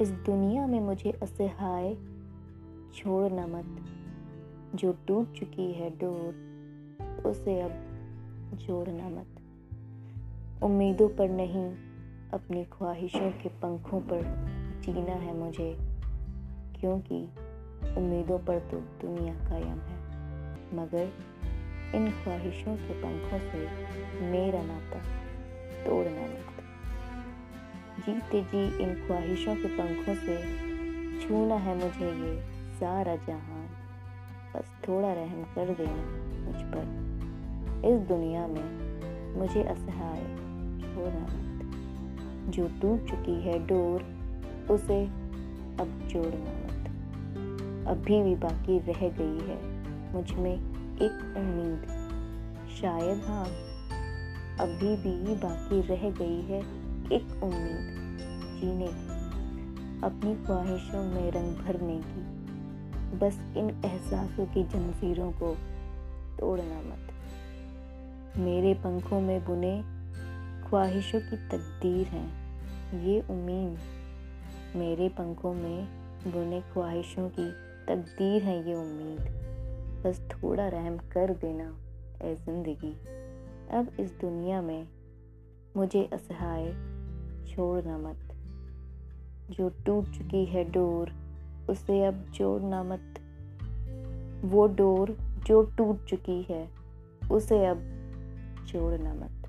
इस दुनिया में मुझे असहाय छोड़ना मत। जो टूट चुकी है डोर, उसे अब जोड़ना मत। उम्मीदों पर नहीं, अपनी ख्वाहिशों के पंखों पर जीना है मुझे, क्योंकि उम्मीदों पर तो दुनिया कायम है। मगर इन ख्वाहिशों के पंखों से मेरा नाता तोड़ना मत। जीते जी इन ख्वाहिशों के पंखों से छूना है मुझे ये सारा जहान। बस थोड़ा रहम कर देना मुझ पर। इस दुनिया में मुझे असहाय छोड़ना मत। जो टूट चुकी है डोर, उसे अब जोड़ना मत। अभी भी बाकी रह गई है मुझमें एक उम्मीद। शायद हाँ अभी भी बाकी रह गई है एक उम्मीद जीने की, अपनी ख्वाहिशों में रंग भरने की। बस इन एहसासों की जंजीरों को तोड़ना मत। मेरे पंखों में बुने ख्वाहिशों की तकदीर है। ये उम्मीद मेरे पंखों में बुने ख्वाहिशों की तकदीर है, ये उम्मीद। बस थोड़ा रहम कर देना ए ज़िंदगी। अब इस दुनिया में मुझे असहाय छोड़ना मत। जो टूट चुकी है डोर, उसे अब जोड़ना मत। वो डोर जो टूट चुकी है, उसे अब जोड़ना मत।